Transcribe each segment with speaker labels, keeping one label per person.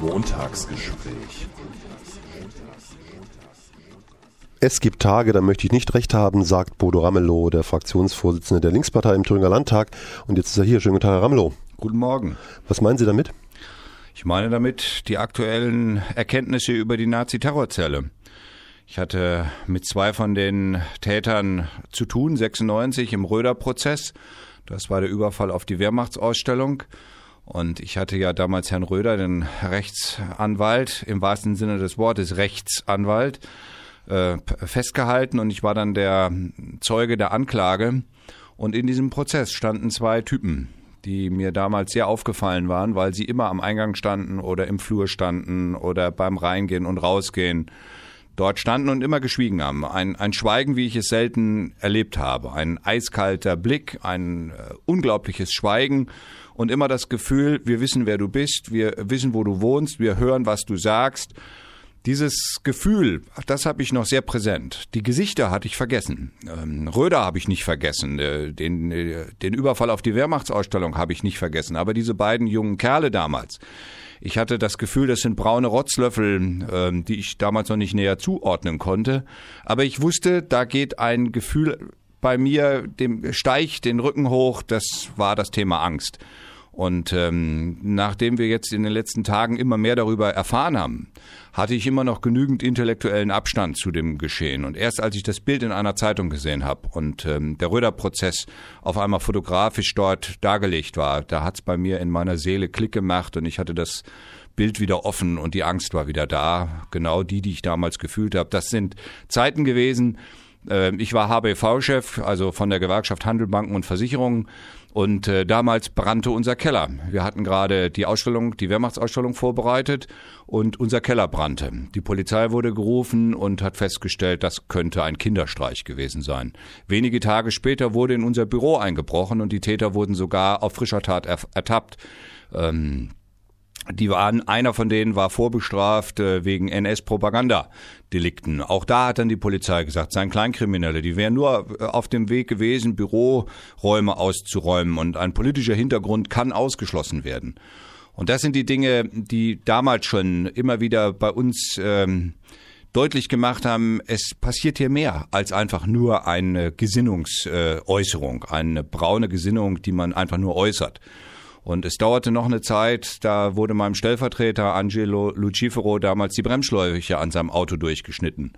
Speaker 1: Montagsgespräch.
Speaker 2: Es gibt Tage, da möchte ich nicht recht haben, sagt Bodo Ramelow, der Fraktionsvorsitzende der Linkspartei im Thüringer Landtag. Und jetzt ist er hier. Schönen guten Tag, Herr Ramelow.
Speaker 3: Guten Morgen.
Speaker 2: Was meinen Sie damit?
Speaker 3: Ich meine damit die aktuellen Erkenntnisse über die Nazi-Terrorzelle. Ich hatte mit zwei von den Tätern zu tun, 96 im Röder-Prozess. Das war der Überfall auf die Wehrmachtsausstellung. Und ich hatte ja damals Herrn Röder, den Rechtsanwalt, im wahrsten Sinne des Wortes Rechtsanwalt, äh, festgehalten und ich war dann der Zeuge der Anklage. Und in diesem Prozess standen zwei Typen, die mir damals sehr aufgefallen waren, weil sie immer am Eingang standen oder im Flur standen oder beim Reingehen und Rausgehen dort standen und immer geschwiegen haben. Ein, ein Schweigen, wie ich es selten erlebt habe. Ein eiskalter Blick, ein äh, unglaubliches Schweigen und immer das Gefühl, wir wissen, wer du bist, wir wissen, wo du wohnst, wir hören, was du sagst dieses Gefühl, das habe ich noch sehr präsent. Die Gesichter hatte ich vergessen. Ähm, Röder habe ich nicht vergessen. Äh, den, äh, den Überfall auf die Wehrmachtsausstellung habe ich nicht vergessen. Aber diese beiden jungen Kerle damals, ich hatte das Gefühl, das sind braune Rotzlöffel, äh, die ich damals noch nicht näher zuordnen konnte. Aber ich wusste, da geht ein Gefühl bei mir, dem steigt den Rücken hoch. Das war das Thema Angst. Und ähm, nachdem wir jetzt in den letzten Tagen immer mehr darüber erfahren haben, hatte ich immer noch genügend intellektuellen Abstand zu dem Geschehen. Und erst als ich das Bild in einer Zeitung gesehen habe und ähm, der Röder-Prozess auf einmal fotografisch dort dargelegt war, da hat's bei mir in meiner Seele Klick gemacht und ich hatte das Bild wieder offen und die Angst war wieder da. Genau die, die ich damals gefühlt habe. Das sind Zeiten gewesen. Äh, ich war HBV-Chef, also von der Gewerkschaft Handel, Banken und Versicherungen. Und äh, damals brannte unser Keller. Wir hatten gerade die Ausstellung, die Wehrmachtsausstellung vorbereitet und unser Keller brannte. Die Polizei wurde gerufen und hat festgestellt, das könnte ein Kinderstreich gewesen sein. Wenige Tage später wurde in unser Büro eingebrochen und die Täter wurden sogar auf frischer Tat ertappt. Ähm, die waren, einer von denen war vorbestraft äh, wegen NS-Propagandadelikten. Auch da hat dann die Polizei gesagt, seien Kleinkriminelle, die wären nur äh, auf dem Weg gewesen, Büroräume auszuräumen und ein politischer Hintergrund kann ausgeschlossen werden. Und das sind die Dinge, die damals schon immer wieder bei uns ähm, deutlich gemacht haben, es passiert hier mehr als einfach nur eine Gesinnungsäußerung, eine braune Gesinnung, die man einfach nur äußert. Und es dauerte noch eine Zeit, da wurde meinem Stellvertreter Angelo Lucifero damals die Bremsschläuche an seinem Auto durchgeschnitten.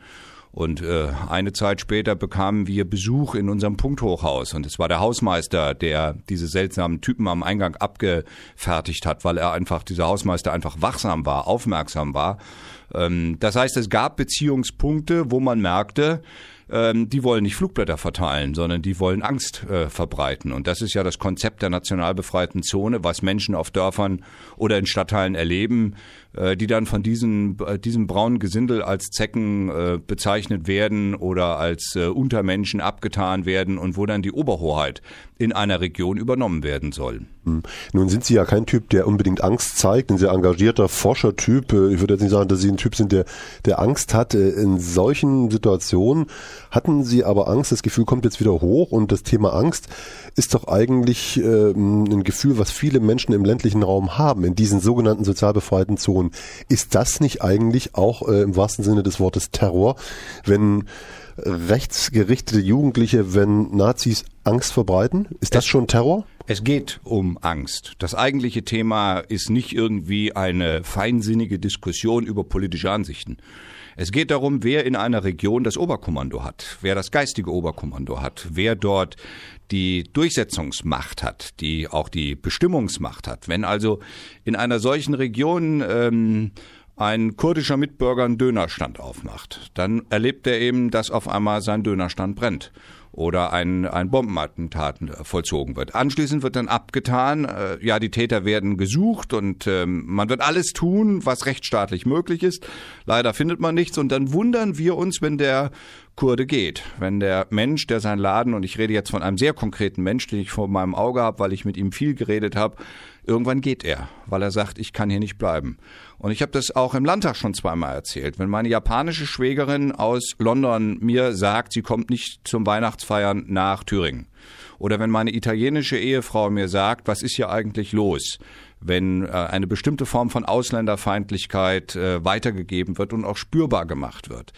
Speaker 3: Und äh, eine Zeit später bekamen wir Besuch in unserem Punkthochhaus. Und es war der Hausmeister, der diese seltsamen Typen am Eingang abgefertigt hat, weil er einfach, dieser Hausmeister einfach wachsam war, aufmerksam war. Ähm, das heißt, es gab Beziehungspunkte, wo man merkte, ähm, die wollen nicht Flugblätter verteilen, sondern die wollen Angst äh, verbreiten. Und das ist ja das Konzept der national befreiten Zone, was Menschen auf Dörfern oder in Stadtteilen erleben, äh, die dann von diesen, äh, diesem braunen Gesindel als Zecken äh, bezeichnet werden oder als äh, Untermenschen abgetan werden und wo dann die Oberhoheit in einer Region übernommen werden soll.
Speaker 2: Nun sind Sie ja kein Typ, der unbedingt Angst zeigt, ein sehr engagierter Forschertyp. Äh, ich würde jetzt nicht sagen, dass Sie ein Typ sind, der, der Angst hat. In solchen Situationen hatten Sie aber Angst, das Gefühl kommt jetzt wieder hoch und das Thema Angst ist doch eigentlich äh, ein Gefühl, was viele Menschen im ländlichen Raum haben, in diesen sogenannten sozial befreiten Zonen. Ist das nicht eigentlich auch äh, im wahrsten Sinne des Wortes Terror, wenn rechtsgerichtete Jugendliche, wenn Nazis Angst verbreiten? Ist das schon Terror?
Speaker 3: Es geht um Angst. Das eigentliche Thema ist nicht irgendwie eine feinsinnige Diskussion über politische Ansichten. Es geht darum, wer in einer Region das Oberkommando hat, wer das geistige Oberkommando hat, wer dort die Durchsetzungsmacht hat, die auch die Bestimmungsmacht hat. Wenn also in einer solchen Region ähm, ein kurdischer Mitbürger einen Dönerstand aufmacht, dann erlebt er eben, dass auf einmal sein Dönerstand brennt oder ein, ein Bombenattentat vollzogen wird. Anschließend wird dann abgetan, äh, ja, die Täter werden gesucht und ähm, man wird alles tun, was rechtsstaatlich möglich ist. Leider findet man nichts und dann wundern wir uns, wenn der Kurde geht. Wenn der Mensch, der sein Laden, und ich rede jetzt von einem sehr konkreten Mensch, den ich vor meinem Auge habe, weil ich mit ihm viel geredet habe, Irgendwann geht er, weil er sagt, ich kann hier nicht bleiben. Und ich habe das auch im Landtag schon zweimal erzählt. Wenn meine japanische Schwägerin aus London mir sagt, sie kommt nicht zum Weihnachtsfeiern nach Thüringen. Oder wenn meine italienische Ehefrau mir sagt, was ist hier eigentlich los? wenn äh, eine bestimmte Form von Ausländerfeindlichkeit äh, weitergegeben wird und auch spürbar gemacht wird.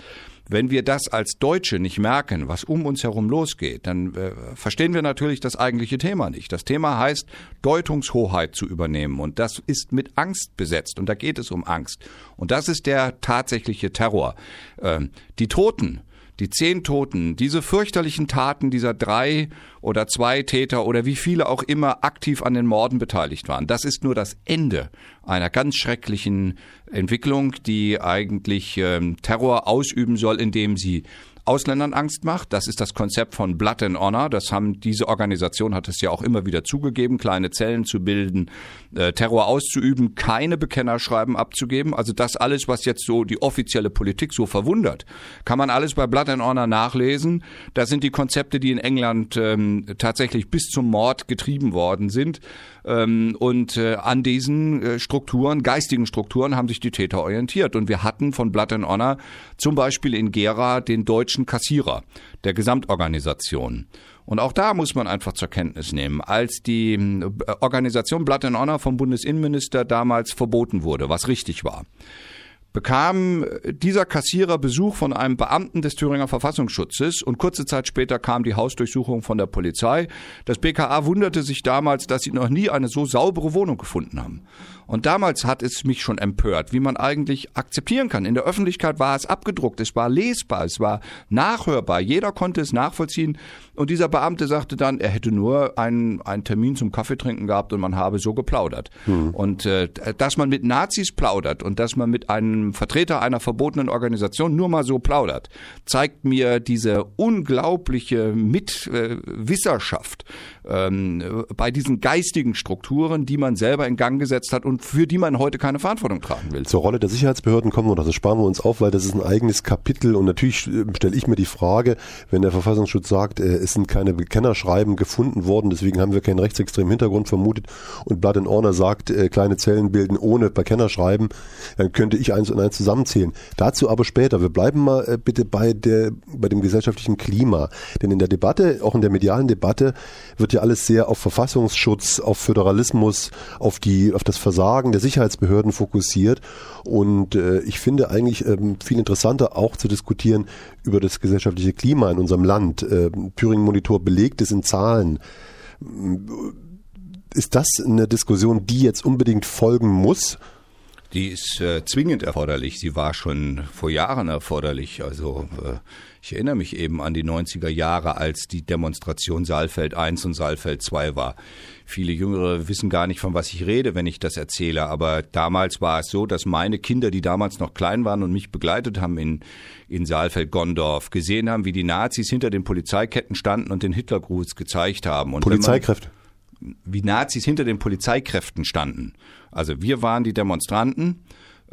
Speaker 3: Wenn wir das als Deutsche nicht merken, was um uns herum losgeht, dann äh, verstehen wir natürlich das eigentliche Thema nicht. Das Thema heißt, Deutungshoheit zu übernehmen. Und das ist mit Angst besetzt. Und da geht es um Angst. Und das ist der tatsächliche Terror. Ähm, die Toten, die zehn Toten, diese fürchterlichen Taten dieser drei oder zwei Täter oder wie viele auch immer aktiv an den Morden beteiligt waren, das ist nur das Ende einer ganz schrecklichen Entwicklung, die eigentlich ähm, Terror ausüben soll, indem sie Ausländern Angst macht. Das ist das Konzept von Blood and Honor. Das haben diese Organisation hat es ja auch immer wieder zugegeben, kleine Zellen zu bilden, äh, Terror auszuüben, keine Bekennerschreiben abzugeben. Also das alles, was jetzt so die offizielle Politik so verwundert, kann man alles bei Blood and Honor nachlesen. Das sind die Konzepte, die in England ähm, tatsächlich bis zum Mord getrieben worden sind. Ähm, und äh, an diesen äh, Strukturen, geistigen Strukturen, haben sich die Täter orientiert. Und wir hatten von Blood and Honor zum Beispiel in Gera den deutschen Kassierer der Gesamtorganisation. Und auch da muss man einfach zur Kenntnis nehmen, als die äh, Organisation Blood and Honor vom Bundesinnenminister damals verboten wurde, was richtig war bekam dieser Kassierer Besuch von einem Beamten des Thüringer Verfassungsschutzes und kurze Zeit später kam die Hausdurchsuchung von der Polizei. Das BKA wunderte sich damals, dass sie noch nie eine so saubere Wohnung gefunden haben. Und damals hat es mich schon empört, wie man eigentlich akzeptieren kann. In der Öffentlichkeit war es abgedruckt, es war lesbar, es war nachhörbar, jeder konnte es nachvollziehen. Und dieser Beamte sagte dann, er hätte nur einen, einen Termin zum Kaffeetrinken gehabt und man habe so geplaudert. Hm. Und äh, dass man mit Nazis plaudert und dass man mit einem Vertreter einer verbotenen Organisation nur mal so plaudert, zeigt mir diese unglaubliche Mitwisserschaft ähm, bei diesen geistigen Strukturen, die man selber in Gang gesetzt hat und für die man heute keine Verantwortung tragen will.
Speaker 2: Zur Rolle der Sicherheitsbehörden kommen wir noch, das sparen wir uns auf, weil das ist ein eigenes Kapitel und natürlich äh, stelle ich mir die Frage, wenn der Verfassungsschutz sagt, äh, es sind keine Bekennerschreiben gefunden worden, deswegen haben wir keinen rechtsextremen Hintergrund vermutet und Blood and Honor sagt, äh, kleine Zellen bilden ohne Bekennerschreiben, dann könnte ich eins und eins zusammenzählen. Dazu aber später. Wir bleiben mal bitte bei der, bei dem gesellschaftlichen Klima. Denn in der Debatte, auch in der medialen Debatte, wird ja alles sehr auf Verfassungsschutz, auf Föderalismus, auf die, auf das Versagen der Sicherheitsbehörden fokussiert. Und äh, ich finde eigentlich ähm, viel interessanter auch zu diskutieren über das gesellschaftliche Klima in unserem Land. Äh, Thüringen Monitor belegt es in Zahlen. Ist das eine Diskussion, die jetzt unbedingt folgen muss?
Speaker 3: Die ist äh, zwingend erforderlich. Sie war schon vor Jahren erforderlich. Also äh, ich erinnere mich eben an die 90er Jahre, als die Demonstration Saalfeld 1 und Saalfeld 2 war. Viele Jüngere wissen gar nicht, von was ich rede, wenn ich das erzähle. Aber damals war es so, dass meine Kinder, die damals noch klein waren und mich begleitet haben in, in Saalfeld-Gondorf, gesehen haben, wie die Nazis hinter den Polizeiketten standen und den Hitlergruß gezeigt haben. Und
Speaker 2: Polizeikräfte?
Speaker 3: wie Nazis hinter den Polizeikräften standen. Also wir waren die Demonstranten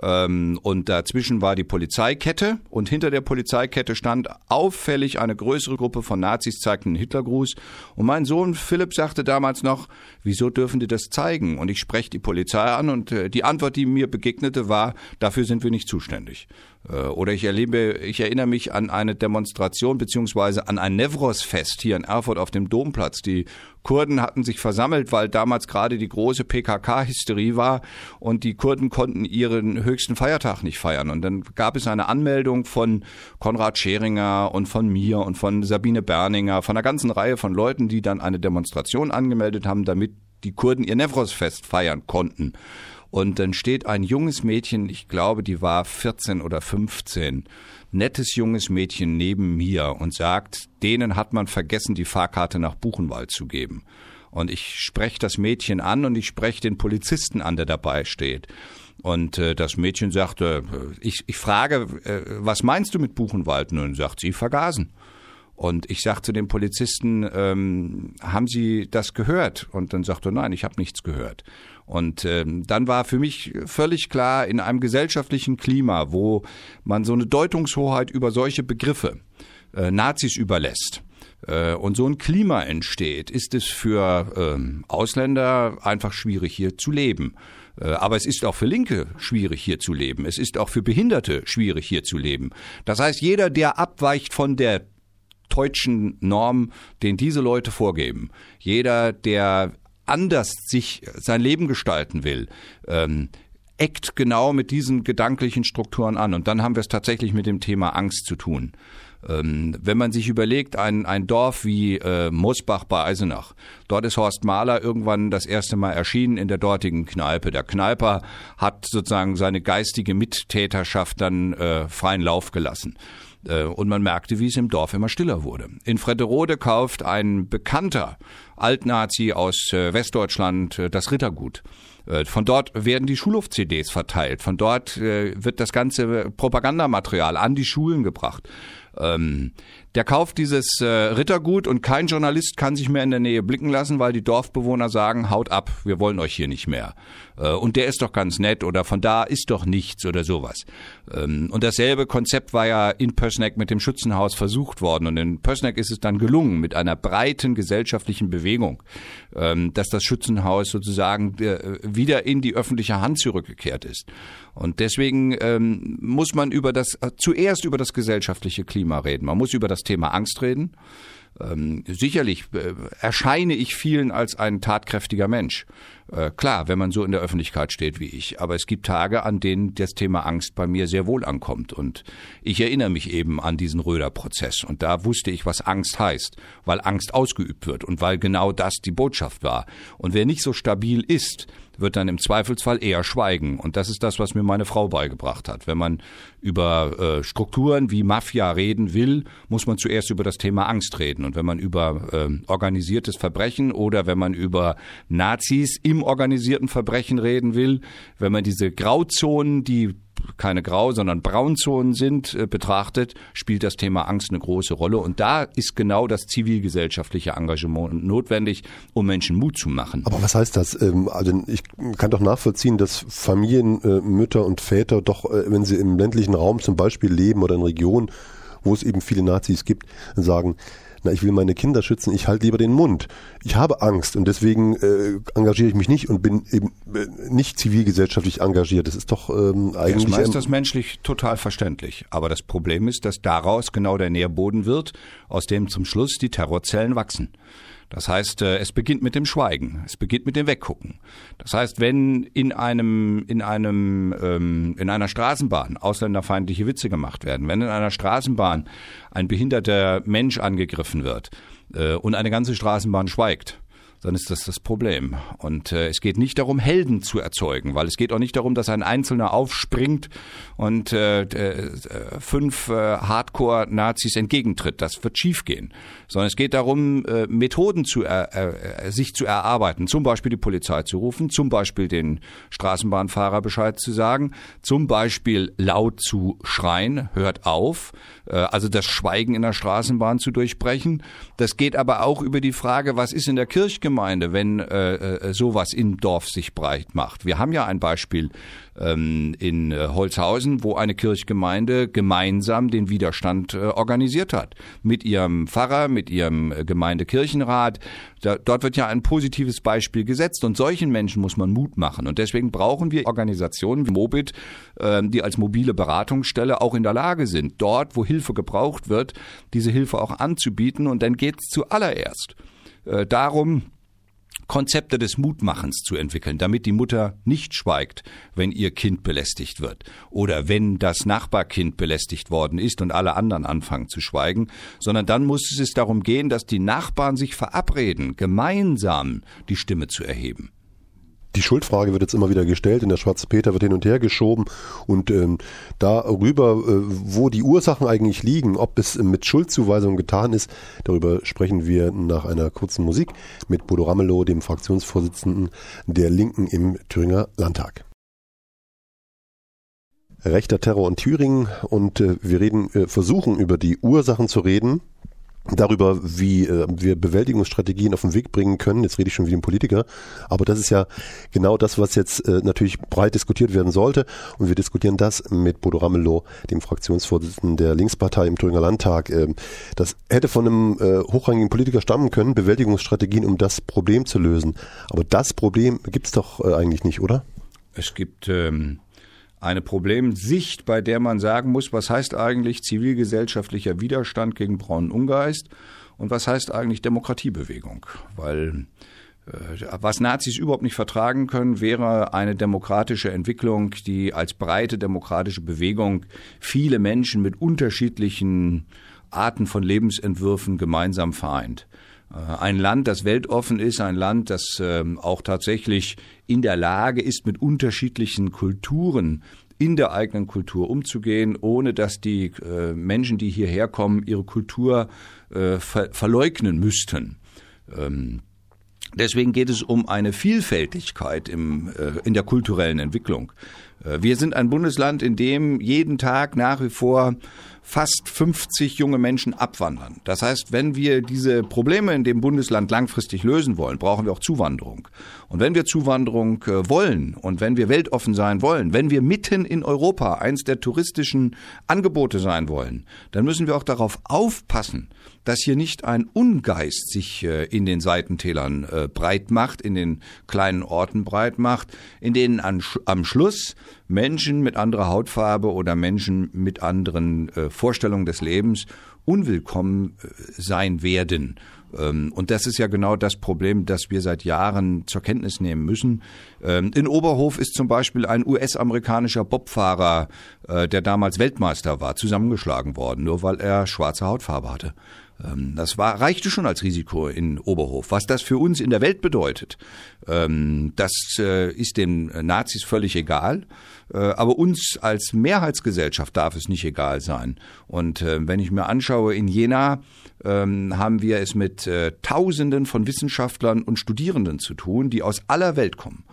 Speaker 3: ähm, und dazwischen war die Polizeikette und hinter der Polizeikette stand auffällig eine größere Gruppe von Nazis, zeigten den Hitlergruß. Und mein Sohn Philipp sagte damals noch, wieso dürfen die das zeigen? Und ich spreche die Polizei an und äh, die Antwort, die mir begegnete, war, dafür sind wir nicht zuständig. Äh, oder ich erlebe, ich erinnere mich an eine Demonstration beziehungsweise an ein Nevros-Fest hier in Erfurt auf dem Domplatz. Die Kurden hatten sich versammelt, weil damals gerade die große PKK-Hysterie war und die Kurden konnten ihren höchsten Feiertag nicht feiern. Und dann gab es eine Anmeldung von Konrad Scheringer und von mir und von Sabine Berninger, von einer ganzen Reihe von Leuten, die dann eine Demonstration angemeldet haben, damit die Kurden ihr Nevros-Fest feiern konnten. Und dann steht ein junges Mädchen, ich glaube, die war 14 oder 15, nettes junges Mädchen neben mir und sagt, denen hat man vergessen, die Fahrkarte nach Buchenwald zu geben. Und ich spreche das Mädchen an und ich spreche den Polizisten an, der dabei steht. Und äh, das Mädchen sagte, äh, ich, ich frage, äh, was meinst du mit Buchenwald? Und dann sagt sie, vergasen. Und ich sagte dem Polizisten, ähm, haben Sie das gehört? Und dann sagte er, nein, ich habe nichts gehört. Und ähm, dann war für mich völlig klar, in einem gesellschaftlichen Klima, wo man so eine Deutungshoheit über solche Begriffe äh, Nazis überlässt, äh, und so ein Klima entsteht, ist es für ähm, Ausländer einfach schwierig hier zu leben. Äh, aber es ist auch für Linke schwierig hier zu leben. Es ist auch für Behinderte schwierig hier zu leben. Das heißt, jeder, der abweicht von der deutschen Norm, den diese Leute vorgeben, jeder, der anders sich sein Leben gestalten will, ähm, eckt genau mit diesen gedanklichen Strukturen an. Und dann haben wir es tatsächlich mit dem Thema Angst zu tun. Ähm, wenn man sich überlegt, ein, ein Dorf wie äh, Mosbach bei Eisenach, dort ist Horst Mahler irgendwann das erste Mal erschienen in der dortigen Kneipe. Der Kneiper hat sozusagen seine geistige Mittäterschaft dann äh, freien Lauf gelassen. Äh, und man merkte, wie es im Dorf immer stiller wurde. In Frederode kauft ein bekannter Altnazi aus äh, Westdeutschland äh, das Rittergut. Von dort werden die Schulhof-CDs verteilt. Von dort wird das ganze Propagandamaterial an die Schulen gebracht. Der kauft dieses äh, Rittergut und kein Journalist kann sich mehr in der Nähe blicken lassen, weil die Dorfbewohner sagen, haut ab, wir wollen euch hier nicht mehr. Äh, und der ist doch ganz nett oder von da ist doch nichts oder sowas. Ähm, und dasselbe Konzept war ja in Pößneck mit dem Schützenhaus versucht worden. Und in Pößneck ist es dann gelungen, mit einer breiten gesellschaftlichen Bewegung, ähm, dass das Schützenhaus sozusagen äh, wieder in die öffentliche Hand zurückgekehrt ist. Und deswegen ähm, muss man über das, äh, zuerst über das gesellschaftliche Klima reden. Man muss über das Thema Angst reden. Ähm, sicherlich äh, erscheine ich vielen als ein tatkräftiger Mensch. Äh, klar, wenn man so in der Öffentlichkeit steht wie ich. Aber es gibt Tage, an denen das Thema Angst bei mir sehr wohl ankommt. Und ich erinnere mich eben an diesen Röder-Prozess. Und da wusste ich, was Angst heißt, weil Angst ausgeübt wird und weil genau das die Botschaft war. Und wer nicht so stabil ist, wird dann im Zweifelsfall eher schweigen. Und das ist das, was mir meine Frau beigebracht hat. Wenn man über äh, Strukturen wie Mafia reden will, muss man zuerst über das Thema Angst reden. Und wenn man über äh, organisiertes Verbrechen oder wenn man über Nazis im organisierten Verbrechen reden will, wenn man diese Grauzonen, die keine Grau, sondern Braunzonen sind, äh, betrachtet, spielt das Thema Angst eine große Rolle. Und da ist genau das zivilgesellschaftliche Engagement notwendig, um Menschen Mut zu machen.
Speaker 2: Aber was heißt das? Ähm, also ich kann doch nachvollziehen, dass Familien, äh, Mütter und Väter doch, äh, wenn sie im ländlichen Raum zum Beispiel leben oder in Regionen, wo es eben viele Nazis gibt, sagen, na, ich will meine Kinder schützen, ich halte lieber den Mund. Ich habe Angst und deswegen äh, engagiere ich mich nicht und bin eben äh, nicht zivilgesellschaftlich engagiert. Das ist doch ähm, eigentlich.
Speaker 3: Erstmal ist das menschlich total verständlich. Aber das Problem ist, dass daraus genau der Nährboden wird, aus dem zum Schluss die Terrorzellen wachsen. Das heißt, äh, es beginnt mit dem Schweigen, es beginnt mit dem Weggucken. Das heißt, wenn in einem in einem ähm, in einer Straßenbahn ausländerfeindliche Witze gemacht werden, wenn in einer Straßenbahn ein behinderter Mensch angegriffen wird äh, und eine ganze Straßenbahn schweigt, dann ist das das Problem. Und äh, es geht nicht darum, Helden zu erzeugen, weil es geht auch nicht darum, dass ein Einzelner aufspringt und äh, äh, fünf äh, Hardcore-Nazis entgegentritt. Das wird schiefgehen. Sondern es geht darum, äh, Methoden zu er, äh, sich zu erarbeiten, zum Beispiel die Polizei zu rufen, zum Beispiel den Straßenbahnfahrer Bescheid zu sagen, zum Beispiel laut zu schreien, hört auf, äh, also das Schweigen in der Straßenbahn zu durchbrechen. Das geht aber auch über die Frage, was ist in der Kirchgemeinde, wenn äh, äh, sowas im Dorf sich breit macht. Wir haben ja ein Beispiel ähm, in äh, Holzhausen, wo eine Kirchgemeinde gemeinsam den Widerstand äh, organisiert hat. Mit ihrem Pfarrer, mit ihrem äh, Gemeindekirchenrat. Da, dort wird ja ein positives Beispiel gesetzt und solchen Menschen muss man Mut machen. Und deswegen brauchen wir Organisationen wie Mobit, äh, die als mobile Beratungsstelle auch in der Lage sind, dort, wo Hilfe gebraucht wird, diese Hilfe auch anzubieten. Und dann geht es zuallererst äh, darum, Konzepte des Mutmachens zu entwickeln, damit die Mutter nicht schweigt, wenn ihr Kind belästigt wird. Oder wenn das Nachbarkind belästigt worden ist und alle anderen anfangen zu schweigen, sondern dann muss es darum gehen, dass die Nachbarn sich verabreden, gemeinsam die Stimme zu erheben
Speaker 2: die Schuldfrage wird jetzt immer wieder gestellt, in der Schwarze Peter wird hin und her geschoben und ähm, darüber, äh, wo die Ursachen eigentlich liegen, ob es mit Schuldzuweisung getan ist, darüber sprechen wir nach einer kurzen Musik mit Bodo Ramelow, dem Fraktionsvorsitzenden der Linken im Thüringer Landtag. Rechter Terror in Thüringen und äh, wir reden, äh, versuchen über die Ursachen zu reden darüber, wie äh, wir Bewältigungsstrategien auf den Weg bringen können. Jetzt rede ich schon wie ein Politiker, aber das ist ja genau das, was jetzt äh, natürlich breit diskutiert werden sollte. Und wir diskutieren das mit Bodo Ramelow, dem Fraktionsvorsitzenden der Linkspartei im Thüringer Landtag. Ähm, das hätte von einem äh, hochrangigen Politiker stammen können, Bewältigungsstrategien, um das Problem zu lösen. Aber das Problem gibt's doch äh, eigentlich nicht, oder?
Speaker 3: Es gibt ähm eine Problemsicht, bei der man sagen muss, was heißt eigentlich zivilgesellschaftlicher Widerstand gegen braunen Ungeist und was heißt eigentlich Demokratiebewegung? Weil äh, was Nazis überhaupt nicht vertragen können, wäre eine demokratische Entwicklung, die als breite demokratische Bewegung viele Menschen mit unterschiedlichen Arten von Lebensentwürfen gemeinsam vereint. Äh, ein Land, das weltoffen ist, ein Land, das ähm, auch tatsächlich in der Lage ist, mit unterschiedlichen Kulturen in der eigenen Kultur umzugehen, ohne dass die äh, Menschen, die hierher kommen, ihre Kultur äh, verleugnen müssten. Ähm, deswegen geht es um eine Vielfältigkeit im, in der kulturellen Entwicklung. Wir sind ein Bundesland, in dem jeden Tag nach wie vor fast 50 junge Menschen abwandern. Das heißt, wenn wir diese Probleme in dem Bundesland langfristig lösen wollen, brauchen wir auch Zuwanderung. Und wenn wir Zuwanderung äh, wollen und wenn wir weltoffen sein wollen, wenn wir mitten in Europa eins der touristischen Angebote sein wollen, dann müssen wir auch darauf aufpassen, dass hier nicht ein Ungeist sich äh, in den Seitentälern äh, breit macht, in den kleinen Orten breit macht, in denen am Schluss Menschen mit anderer Hautfarbe oder Menschen mit anderen Vorstellungen des Lebens unwillkommen sein werden. Ähm, und das ist ja genau das Problem, das wir seit Jahren zur Kenntnis nehmen müssen. Ähm, in Oberhof ist zum Beispiel ein US-amerikanischer Bobfahrer, äh, der damals Weltmeister war, zusammengeschlagen worden, nur weil er schwarze Hautfarbe hatte. Ähm, das war, reichte schon als Risiko in Oberhof. Was das für uns in der Welt bedeutet, das äh, ist den Nazis völlig egal. Äh, aber uns als Mehrheitsgesellschaft darf es nicht egal sein. Und wenn ich mir anschaue, in Jena ähm, haben wir es mit äh, Tausenden von Wissenschaftlern und Studierenden zu tun, die aus aller Welt kommen.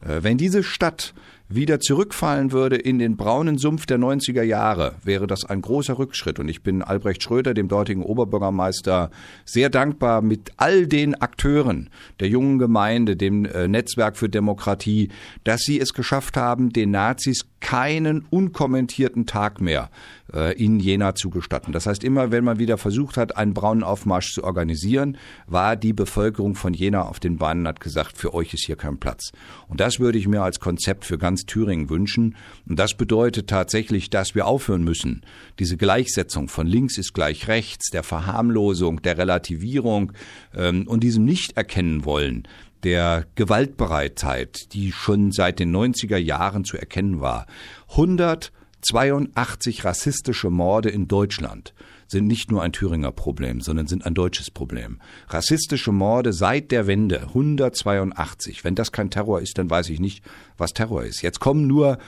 Speaker 3: Äh, wenn diese Stadt wieder zurückfallen würde in den braunen Sumpf der 90er Jahre, wäre das ein großer Rückschritt. Und ich bin Albrecht Schröder, dem dortigen Oberbürgermeister, sehr dankbar mit all den Akteuren der jungen Gemeinde, dem äh, Netzwerk für Demokratie, dass sie es geschafft haben, den Nazis keinen unkommentierten Tag mehr äh, in Jena zu gestatten. Das heißt, immer wenn man wieder versucht hat, einen braunen Aufmarsch zu organisieren, war die Bevölkerung von Jena auf den Bahnen hat gesagt, für euch ist hier kein Platz. Und das würde ich mir als Konzept für ganz Thüringen wünschen. Und das bedeutet tatsächlich, dass wir aufhören müssen, diese Gleichsetzung von links ist gleich rechts, der Verharmlosung, der Relativierung ähm, und diesem Nicht erkennen wollen, der Gewaltbereitheit, die schon seit den 90er Jahren zu erkennen war. 182 rassistische Morde in Deutschland sind nicht nur ein Thüringer Problem, sondern sind ein deutsches Problem. Rassistische Morde seit der Wende 182. Wenn das kein Terror ist, dann weiß ich nicht, was Terror ist. Jetzt kommen nur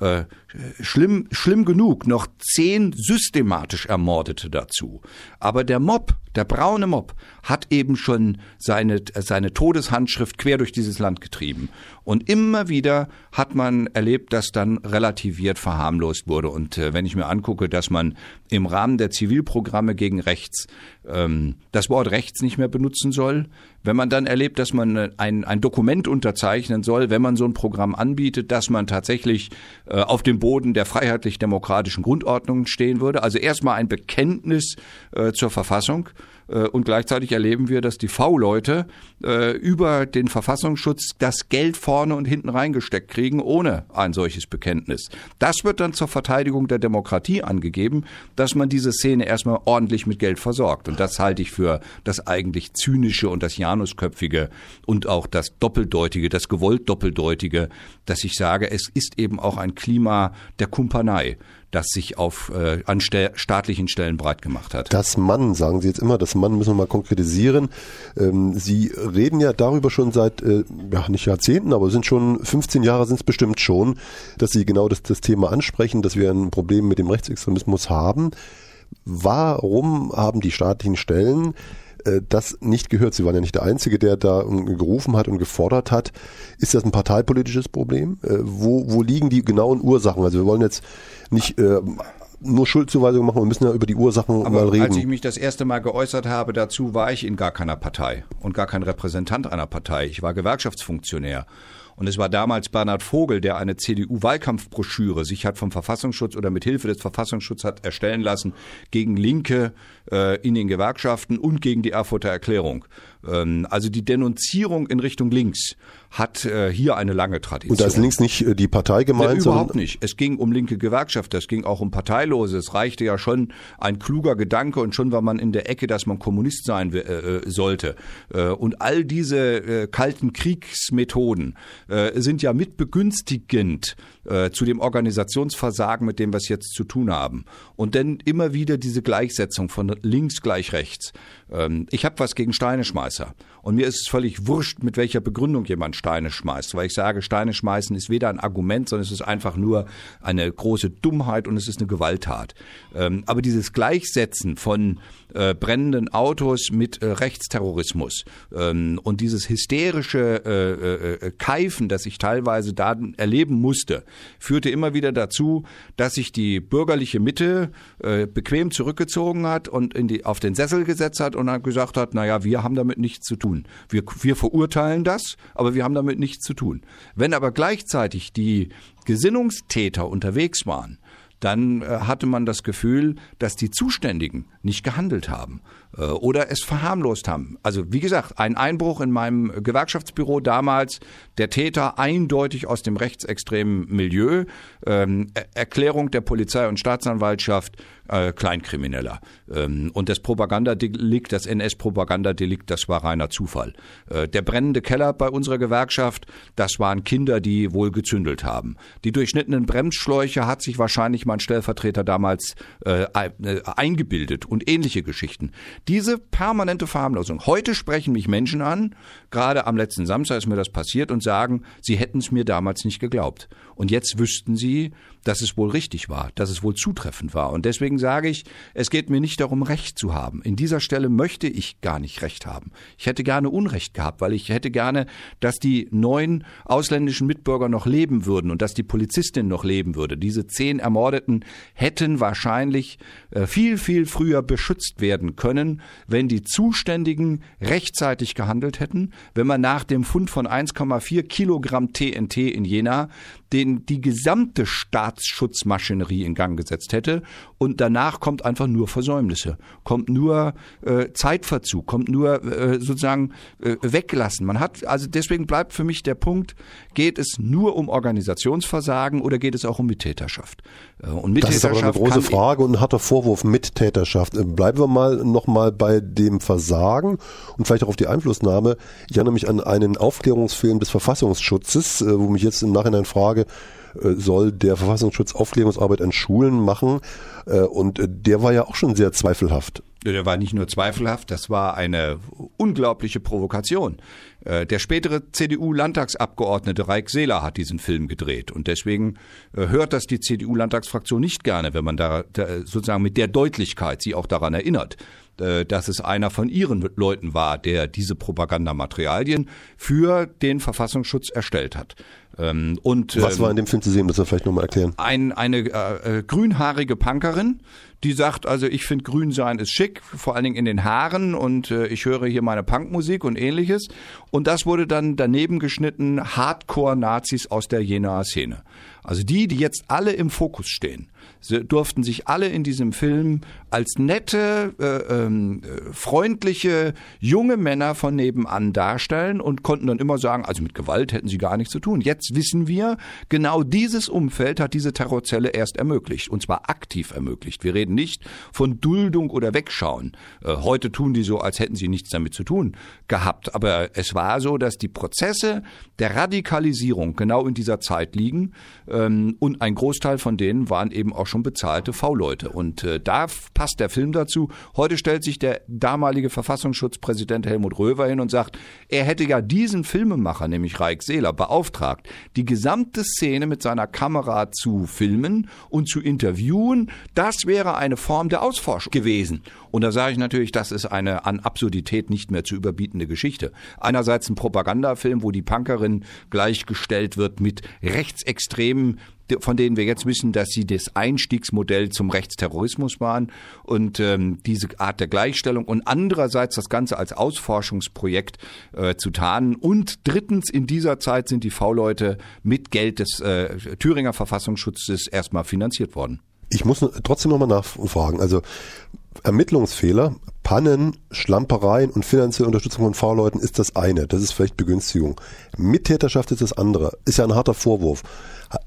Speaker 3: äh, schlimm, schlimm genug, noch zehn systematisch Ermordete dazu. Aber der Mob, der braune Mob, hat eben schon seine, seine Todeshandschrift quer durch dieses Land getrieben. Und immer wieder hat man erlebt, dass dann relativiert verharmlost wurde. Und äh, wenn ich mir angucke, dass man im Rahmen der Zivilprogramme gegen rechts ähm, das Wort rechts nicht mehr benutzen soll, wenn man dann erlebt, dass man äh, ein, ein Dokument unterzeichnen soll, wenn man so ein Programm anbietet, dass man tatsächlich äh, auf dem Boden der freiheitlich-demokratischen Grundordnung stehen würde. Also erstmal ein Bekenntnis äh, zur Verfassung und gleichzeitig erleben wir, dass die V-Leute äh, über den Verfassungsschutz das Geld vorne und hinten reingesteckt kriegen, ohne ein solches Bekenntnis. Das wird dann zur Verteidigung der Demokratie angegeben, dass man diese Szene erstmal ordentlich mit Geld versorgt. Und das halte ich für das eigentlich zynische und das Janusköpfige und auch das Doppeldeutige, das gewollt Doppeldeutige, dass ich sage, es ist eben auch ein Klima der Kumpanei das sich auf äh, an staatlichen Stellen breit gemacht hat.
Speaker 2: Das Mann, sagen Sie jetzt immer, das Mann müssen wir mal konkretisieren. Ähm, Sie reden ja darüber schon seit, äh, ja nicht Jahrzehnten, aber sind schon 15 Jahre sind es bestimmt schon, dass Sie genau das, das Thema ansprechen, dass wir ein Problem mit dem Rechtsextremismus haben. Warum haben die staatlichen Stellen das nicht gehört. Sie waren ja nicht der Einzige, der da gerufen hat und gefordert hat. Ist das ein parteipolitisches Problem? Äh, wo, wo liegen die genauen Ursachen? Also wir wollen jetzt nicht äh, nur Schuldzuweisungen machen, wir müssen ja über die Ursachen
Speaker 3: Aber
Speaker 2: mal reden.
Speaker 3: Als ich mich das erste Mal geäußert habe dazu, war ich in gar keiner Partei und gar kein Repräsentant einer Partei. Ich war Gewerkschaftsfunktionär. Und es war damals Bernhard Vogel, der eine CDU-Wahlkampfbroschüre sich hat vom Verfassungsschutz oder mit Hilfe des Verfassungsschutzes hat erstellen lassen gegen Linke äh, in den Gewerkschaften und gegen die Erfurter Erklärung. Ähm, also die Denunzierung in Richtung links hat äh, hier eine lange Tradition.
Speaker 2: Und da ist links nicht äh, die Partei gemeint?
Speaker 3: Nee, überhaupt nicht. Es ging um linke Gewerkschaft, es ging auch um Parteilose. Es reichte ja schon ein kluger Gedanke und schon war man in der Ecke, dass man Kommunist sein äh, äh, sollte. Äh, und all diese äh, kalten Kriegsmethoden äh, sind ja mitbegünstigend äh, zu dem Organisationsversagen, mit dem wir es jetzt zu tun haben. Und dann immer wieder diese Gleichsetzung von links gleich rechts. Ähm, ich habe was gegen Steineschmeißer. Und mir ist es völlig wurscht, mit welcher Begründung jemand Steine schmeißt, weil ich sage, Steine schmeißen ist weder ein Argument, sondern es ist einfach nur eine große Dummheit und es ist eine Gewalttat. Ähm, aber dieses Gleichsetzen von äh, brennenden Autos mit äh, Rechtsterrorismus ähm, und dieses hysterische äh, äh, Keifen, das ich teilweise da erleben musste, führte immer wieder dazu, dass sich die bürgerliche Mitte äh, bequem zurückgezogen hat und in die, auf den Sessel gesetzt hat und dann gesagt hat, naja, wir haben damit nichts zu tun. Wir, wir verurteilen das, aber wir haben damit nichts zu tun. Wenn aber gleichzeitig die Gesinnungstäter unterwegs waren, dann äh, hatte man das Gefühl, dass die Zuständigen nicht gehandelt haben äh, oder es verharmlost haben. Also wie gesagt, ein Einbruch in meinem Gewerkschaftsbüro damals, der Täter eindeutig aus dem rechtsextremen Milieu, ähm, Erklärung der Polizei und Staatsanwaltschaft, äh, Kleinkrimineller. Ähm, und das Propagandadelikt, das NS-Propagandadelikt, das war reiner Zufall. Äh, der brennende Keller bei unserer Gewerkschaft, das waren Kinder, die wohl gezündelt haben. Die durchschnittenen Bremsschläuche hat sich wahrscheinlich mein Stellvertreter damals äh, äh, eingebildet und ähnliche Geschichten. Diese permanente Verharmlosung. Heute sprechen mich Menschen an, gerade am letzten Samstag ist mir das passiert und sagen, sie hätten es mir damals nicht geglaubt. Und jetzt wüssten sie, dass es wohl richtig war, dass es wohl zutreffend war. Und deswegen sage ich, es geht mir nicht darum, Recht zu haben. In dieser Stelle möchte ich gar nicht Recht haben. Ich hätte gerne Unrecht gehabt, weil ich hätte gerne, dass die neun ausländischen Mitbürger noch leben würden und dass die Polizistin noch leben würde. Diese zehn Ermordeten hätten wahrscheinlich äh, viel, viel früher beschützt werden können, wenn die Zuständigen rechtzeitig gehandelt hätten, wenn man nach dem Fund von 1,4 Kilogramm TNT in Jena den die gesamte Staatsschutzmaschinerie in Gang gesetzt hätte und danach kommt einfach nur Versäumnisse, kommt nur äh, Zeitverzug, kommt nur äh, sozusagen äh, weglassen. Man hat also deswegen bleibt für mich der Punkt, geht es nur um Organisationsversagen oder geht es auch um Mittäterschaft?
Speaker 2: Äh, und Mittäterschaft das ist aber eine große Frage und ein harter Vorwurf Mittäterschaft. Äh, bleiben wir mal noch mal bei dem Versagen und vielleicht auch auf die Einflussnahme. Ich erinnere mich an einen Aufklärungsfilm des Verfassungsschutzes, äh, wo mich jetzt im Nachhinein frage, soll der Verfassungsschutz Aufklärungsarbeit an Schulen machen und der war ja auch schon sehr zweifelhaft.
Speaker 3: Der war nicht nur zweifelhaft, das war eine unglaubliche Provokation. Äh, der spätere CDU-Landtagsabgeordnete Reik Seeler hat diesen Film gedreht und deswegen äh, hört das die CDU-Landtagsfraktion nicht gerne, wenn man da, sozusagen mit der Deutlichkeit sie auch daran erinnert, äh, dass es einer von ihren Leuten war, der diese Propagandamaterialien für den Verfassungsschutz erstellt hat.
Speaker 2: Ähm, und, Was war in dem Film zu sehen, das wir vielleicht nochmal erklären?
Speaker 3: Ein, eine äh, grünhaarige Punkerin, die sagt, also ich finde grün sein ist schick, vor allen Dingen in den Haaren und äh, ich höre hier meine Punkmusik und ähnliches. Und das wurde dann daneben geschnitten Hardcore-Nazis aus der Jenaer Szene. Also die, die jetzt alle im Fokus stehen. Sie durften sich alle in diesem Film als nette, äh, äh, freundliche, junge Männer von nebenan darstellen und konnten dann immer sagen, also mit Gewalt hätten sie gar nichts zu tun. Jetzt wissen wir, genau dieses Umfeld hat diese Terrorzelle erst ermöglicht und zwar aktiv ermöglicht. Wir reden nicht von Duldung oder Wegschauen. Äh, heute tun die so, als hätten sie nichts damit zu tun gehabt. Aber es war so, dass die Prozesse der Radikalisierung genau in dieser Zeit liegen ähm, und ein Großteil von denen waren eben auch schon bezahlte V-Leute. Und äh, da passt der Film dazu. Heute stellt sich der damalige Verfassungsschutzpräsident Helmut Röver hin und sagt, er hätte ja diesen Filmemacher, nämlich Reik Seeler, beauftragt, die gesamte Szene mit seiner Kamera zu filmen und zu interviewen. Das wäre eine Form der Ausforschung gewesen. Und da sage ich natürlich, das ist eine an Absurdität nicht mehr zu überbietende Geschichte. Einerseits ein Propagandafilm, wo die Punkerin gleichgestellt wird mit rechtsextremen von denen wir jetzt wissen, dass sie das Einstiegsmodell zum Rechtsterrorismus waren und ähm, diese Art der Gleichstellung und andererseits das Ganze als Ausforschungsprojekt äh, zu tarnen. Und drittens, in dieser Zeit sind die V-Leute mit Geld des äh, Thüringer Verfassungsschutzes erstmal finanziert worden.
Speaker 2: Ich muss trotzdem nochmal nachfragen. Also Ermittlungsfehler, Pannen, Schlampereien und finanzielle Unterstützung von V-Leuten ist das eine. Das ist vielleicht Begünstigung. Mittäterschaft ist das andere. Ist ja ein harter Vorwurf.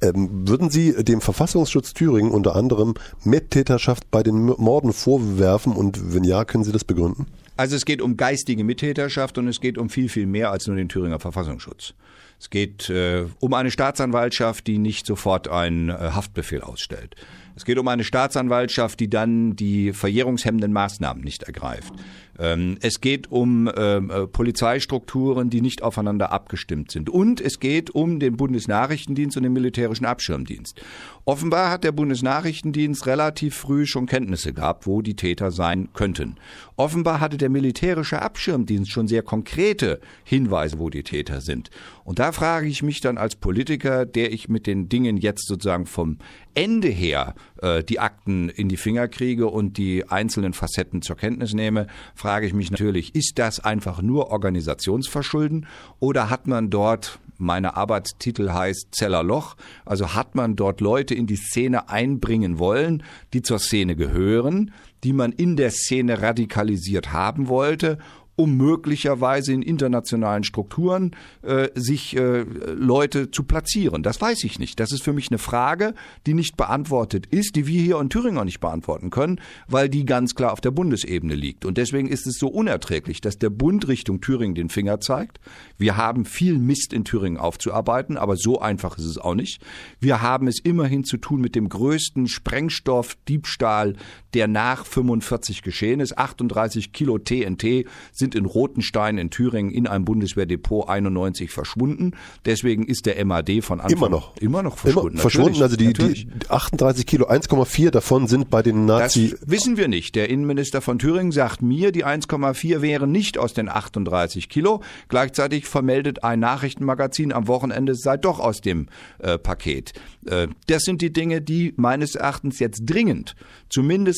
Speaker 2: Ähm, würden Sie dem Verfassungsschutz Thüringen unter anderem Mittäterschaft bei den Morden vorwerfen und wenn ja, können Sie das begründen?
Speaker 3: Also es geht um geistige Mittäterschaft und es geht um viel, viel mehr als nur den Thüringer Verfassungsschutz. Es geht äh, um eine Staatsanwaltschaft, die nicht sofort einen äh, Haftbefehl ausstellt. Es geht um eine Staatsanwaltschaft, die dann die verjährungshemmenden Maßnahmen nicht ergreift. Ähm, es geht um ähm, äh, Polizeistrukturen, die nicht aufeinander abgestimmt sind. Und es geht um den Bundesnachrichtendienst und den militärischen Abschirmdienst. Offenbar hat der Bundesnachrichtendienst relativ früh schon Kenntnisse gehabt, wo die Täter sein könnten. Offenbar hatte der militärische Abschirmdienst schon sehr konkrete Hinweise, wo die Täter sind. Und da frage ich mich dann als Politiker, der ich mit den Dingen jetzt sozusagen vom Ende her äh, die Akten in die Finger kriege und die einzelnen Facetten zur Kenntnis nehme, frage ich mich natürlich, ist das einfach nur Organisationsverschulden oder hat man dort meine Arbeitstitel heißt Zellerloch. Also hat man dort Leute in die Szene einbringen wollen, die zur Szene gehören, die man in der Szene radikalisiert haben wollte um möglicherweise in internationalen Strukturen äh, sich äh, Leute zu platzieren. Das weiß ich nicht. Das ist für mich eine Frage, die nicht beantwortet ist, die wir hier in Thüringen auch nicht beantworten können, weil die ganz klar auf der Bundesebene liegt. Und deswegen ist es so unerträglich, dass der Bund Richtung Thüringen den Finger zeigt. Wir haben viel Mist in Thüringen aufzuarbeiten, aber so einfach ist es auch nicht. Wir haben es immerhin zu tun mit dem größten Sprengstoffdiebstahl, der nach 45 geschehen ist. 38 Kilo TNT sind in Rotenstein in Thüringen in einem Bundeswehrdepot 91 verschwunden. Deswegen ist der MAD von Anfang
Speaker 2: immer noch
Speaker 3: immer noch verschwunden.
Speaker 2: Immer verschwunden, also die, die 38 Kilo, 1,4 davon sind bei den Nazi.
Speaker 3: Das wissen wir nicht. Der Innenminister von Thüringen sagt mir, die 1,4 wären nicht aus den 38 Kilo. Gleichzeitig vermeldet ein Nachrichtenmagazin am Wochenende, sei doch aus dem äh, Paket. Äh, das sind die Dinge, die meines Erachtens jetzt dringend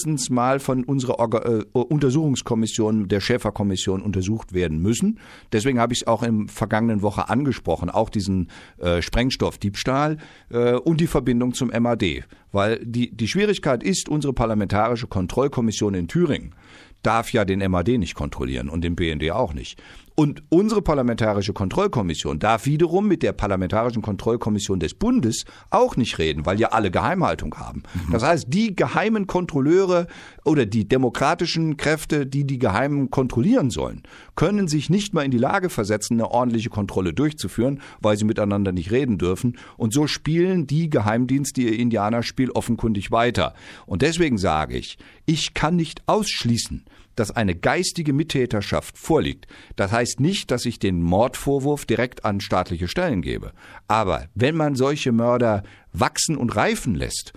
Speaker 3: zumindestens mal von unserer Orga äh, Untersuchungskommission, der Schäferkommission untersucht werden müssen. Deswegen habe ich es auch in vergangenen Woche angesprochen, auch diesen äh, Sprengstoffdiebstahl äh, und die Verbindung zum MAD. Weil die, die Schwierigkeit ist, unsere parlamentarische Kontrollkommission in Thüringen darf ja den MAD nicht kontrollieren und den BND auch nicht. Und unsere Parlamentarische Kontrollkommission darf wiederum mit der Parlamentarischen Kontrollkommission des Bundes auch nicht reden, weil ja alle Geheimhaltung haben. Mhm. Das heißt, die geheimen Kontrolleure oder die demokratischen Kräfte, die die Geheimen kontrollieren sollen, können sich nicht mal in die Lage versetzen, eine ordentliche Kontrolle durchzuführen, weil sie miteinander nicht reden dürfen. Und so spielen die Geheimdienste ihr Indianerspiel offenkundig weiter. Und deswegen sage ich, ich kann nicht ausschließen, dass eine geistige Mittäterschaft vorliegt. Das heißt nicht, dass ich den Mordvorwurf direkt an staatliche Stellen gebe. Aber wenn man solche Mörder wachsen und reifen lässt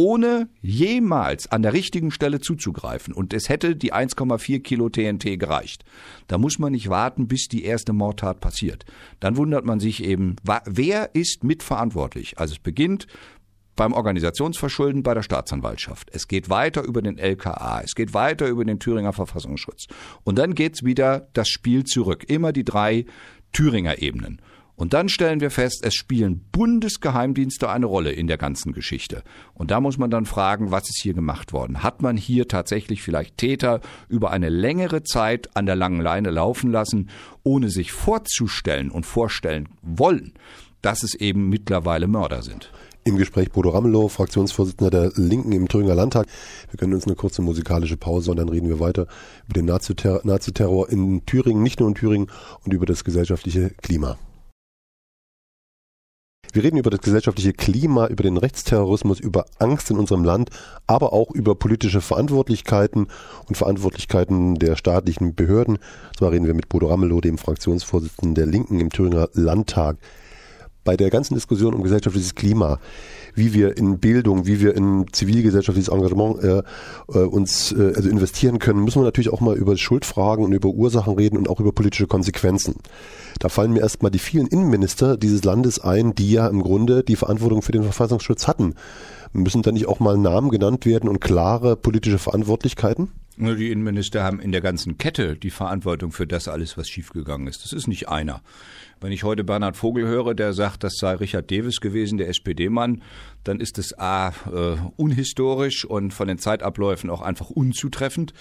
Speaker 3: ohne jemals an der richtigen Stelle zuzugreifen. Und es hätte die 1,4 Kilo TNT gereicht. Da muss man nicht warten, bis die erste Mordtat passiert. Dann wundert man sich eben, wer ist mitverantwortlich? Also es beginnt beim Organisationsverschulden bei der Staatsanwaltschaft. Es geht weiter über den LKA, es geht weiter über den Thüringer Verfassungsschutz. Und dann geht's wieder das Spiel zurück. Immer die drei Thüringer Ebenen. Und dann stellen wir fest, es spielen Bundesgeheimdienste eine Rolle in der ganzen Geschichte. Und da muss man dann fragen, was ist hier gemacht worden? Hat man hier tatsächlich vielleicht Täter über eine längere Zeit an der langen Leine laufen lassen, ohne sich vorzustellen und vorstellen wollen, dass es eben mittlerweile Mörder sind?
Speaker 2: Im Gespräch Bodo Ramelow, Fraktionsvorsitzender der Linken im Thüringer Landtag. Wir können uns eine kurze musikalische Pause und dann reden wir weiter über den Naziterror in Thüringen, nicht nur in Thüringen und über das gesellschaftliche Klima. Wir reden über das gesellschaftliche Klima, über den Rechtsterrorismus, über Angst in unserem Land, aber auch über politische Verantwortlichkeiten und Verantwortlichkeiten der staatlichen Behörden. Zwar reden wir mit Bodo Ramelow, dem Fraktionsvorsitzenden der Linken im Thüringer Landtag bei der ganzen Diskussion um gesellschaftliches Klima wie wir in Bildung, wie wir in zivilgesellschaftliches Engagement äh, äh, uns äh, also investieren können, müssen wir natürlich auch mal über Schuldfragen und über Ursachen reden und auch über politische Konsequenzen. Da fallen mir erstmal die vielen Innenminister dieses Landes ein, die ja im Grunde die Verantwortung für den Verfassungsschutz hatten. Müssen da nicht auch mal Namen genannt werden und klare politische Verantwortlichkeiten?
Speaker 3: Die Innenminister haben in der ganzen Kette die Verantwortung für das alles, was schiefgegangen ist. Das ist nicht einer. Wenn ich heute Bernhard Vogel höre, der sagt, das sei Richard Davis gewesen, der SPD-Mann, dann ist es A, äh, unhistorisch und von den Zeitabläufen auch einfach unzutreffend,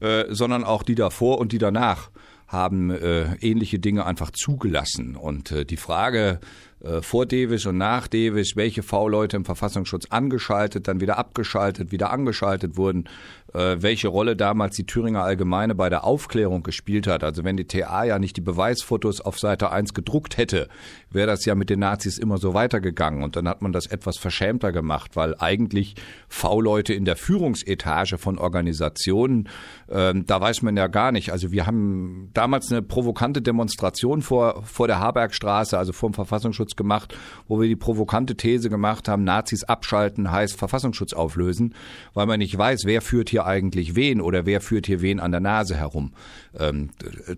Speaker 3: äh, sondern auch die davor und die danach haben äh, ähnliche Dinge einfach zugelassen. Und äh, die Frage, äh, vor Davis und nach Davis, welche V-Leute im Verfassungsschutz angeschaltet, dann wieder abgeschaltet, wieder angeschaltet wurden, äh, welche Rolle damals die Thüringer Allgemeine bei der Aufklärung gespielt hat. Also wenn die TA ja nicht die Beweisfotos auf Seite 1 gedruckt hätte, wäre das ja mit den Nazis immer so weitergegangen. Und dann hat man das etwas verschämter gemacht, weil eigentlich V-Leute in der Führungsetage von Organisationen, äh, da weiß man ja gar nicht. Also wir haben damals eine provokante Demonstration vor, vor der Habergstraße, also vor dem Verfassungsschutz gemacht, wo wir die provokante These gemacht haben, Nazis abschalten heißt Verfassungsschutz auflösen, weil man nicht weiß, wer führt hier eigentlich wen oder wer führt hier wen an der Nase herum. Ähm,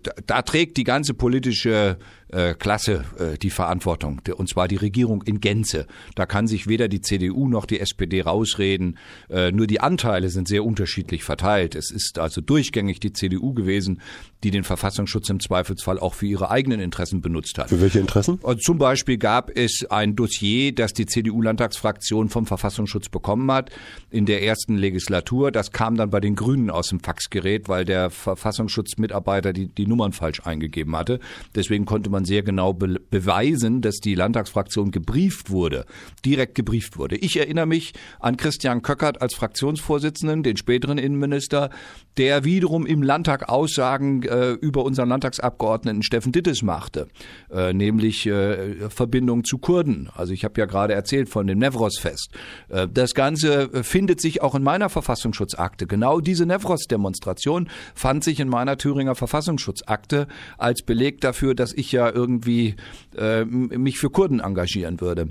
Speaker 3: da, da, trägt die ganze politische äh, Klasse äh, die Verantwortung, und zwar die Regierung in Gänze. Da kann sich weder die CDU noch die SPD rausreden. Äh, nur die Anteile sind sehr unterschiedlich verteilt. Es ist also durchgängig die CDU gewesen, die den Verfassungsschutz im Zweifelsfall auch für ihre eigenen Interessen benutzt hat.
Speaker 2: Für welche Interessen?
Speaker 3: Zum Beispiel gab es ein Dossier, das die CDU-Landtagsfraktion vom Verfassungsschutz bekommen hat in der ersten Legislatur. Das kam dann bei den Grünen aus dem Faxgerät, weil der Verfassungsschutzmitarbeiter die, die Nummern falsch eingegeben hatte. Deswegen konnte man sehr genau be beweisen, dass die Landtagsfraktion gebrieft wurde, direkt gebrieft wurde. Ich erinnere mich an Christian Köckert als Fraktionsvorsitzenden, den späteren Innenminister, der wiederum im Landtag Aussagen äh, über unseren Landtagsabgeordneten Steffen Dittes machte, äh, nämlich äh, Verbindung zu Kurden. Also ich habe ja gerade erzählt von dem Nevros-Fest. Äh, das Ganze findet sich auch in meiner Verfassungsschutzakte. Genau diese Nevros-Demonstration fand sich in meiner Thüringer Verfassungsschutzakte als Beleg dafür, dass ich ja irgendwie äh, mich für Kurden engagieren würde.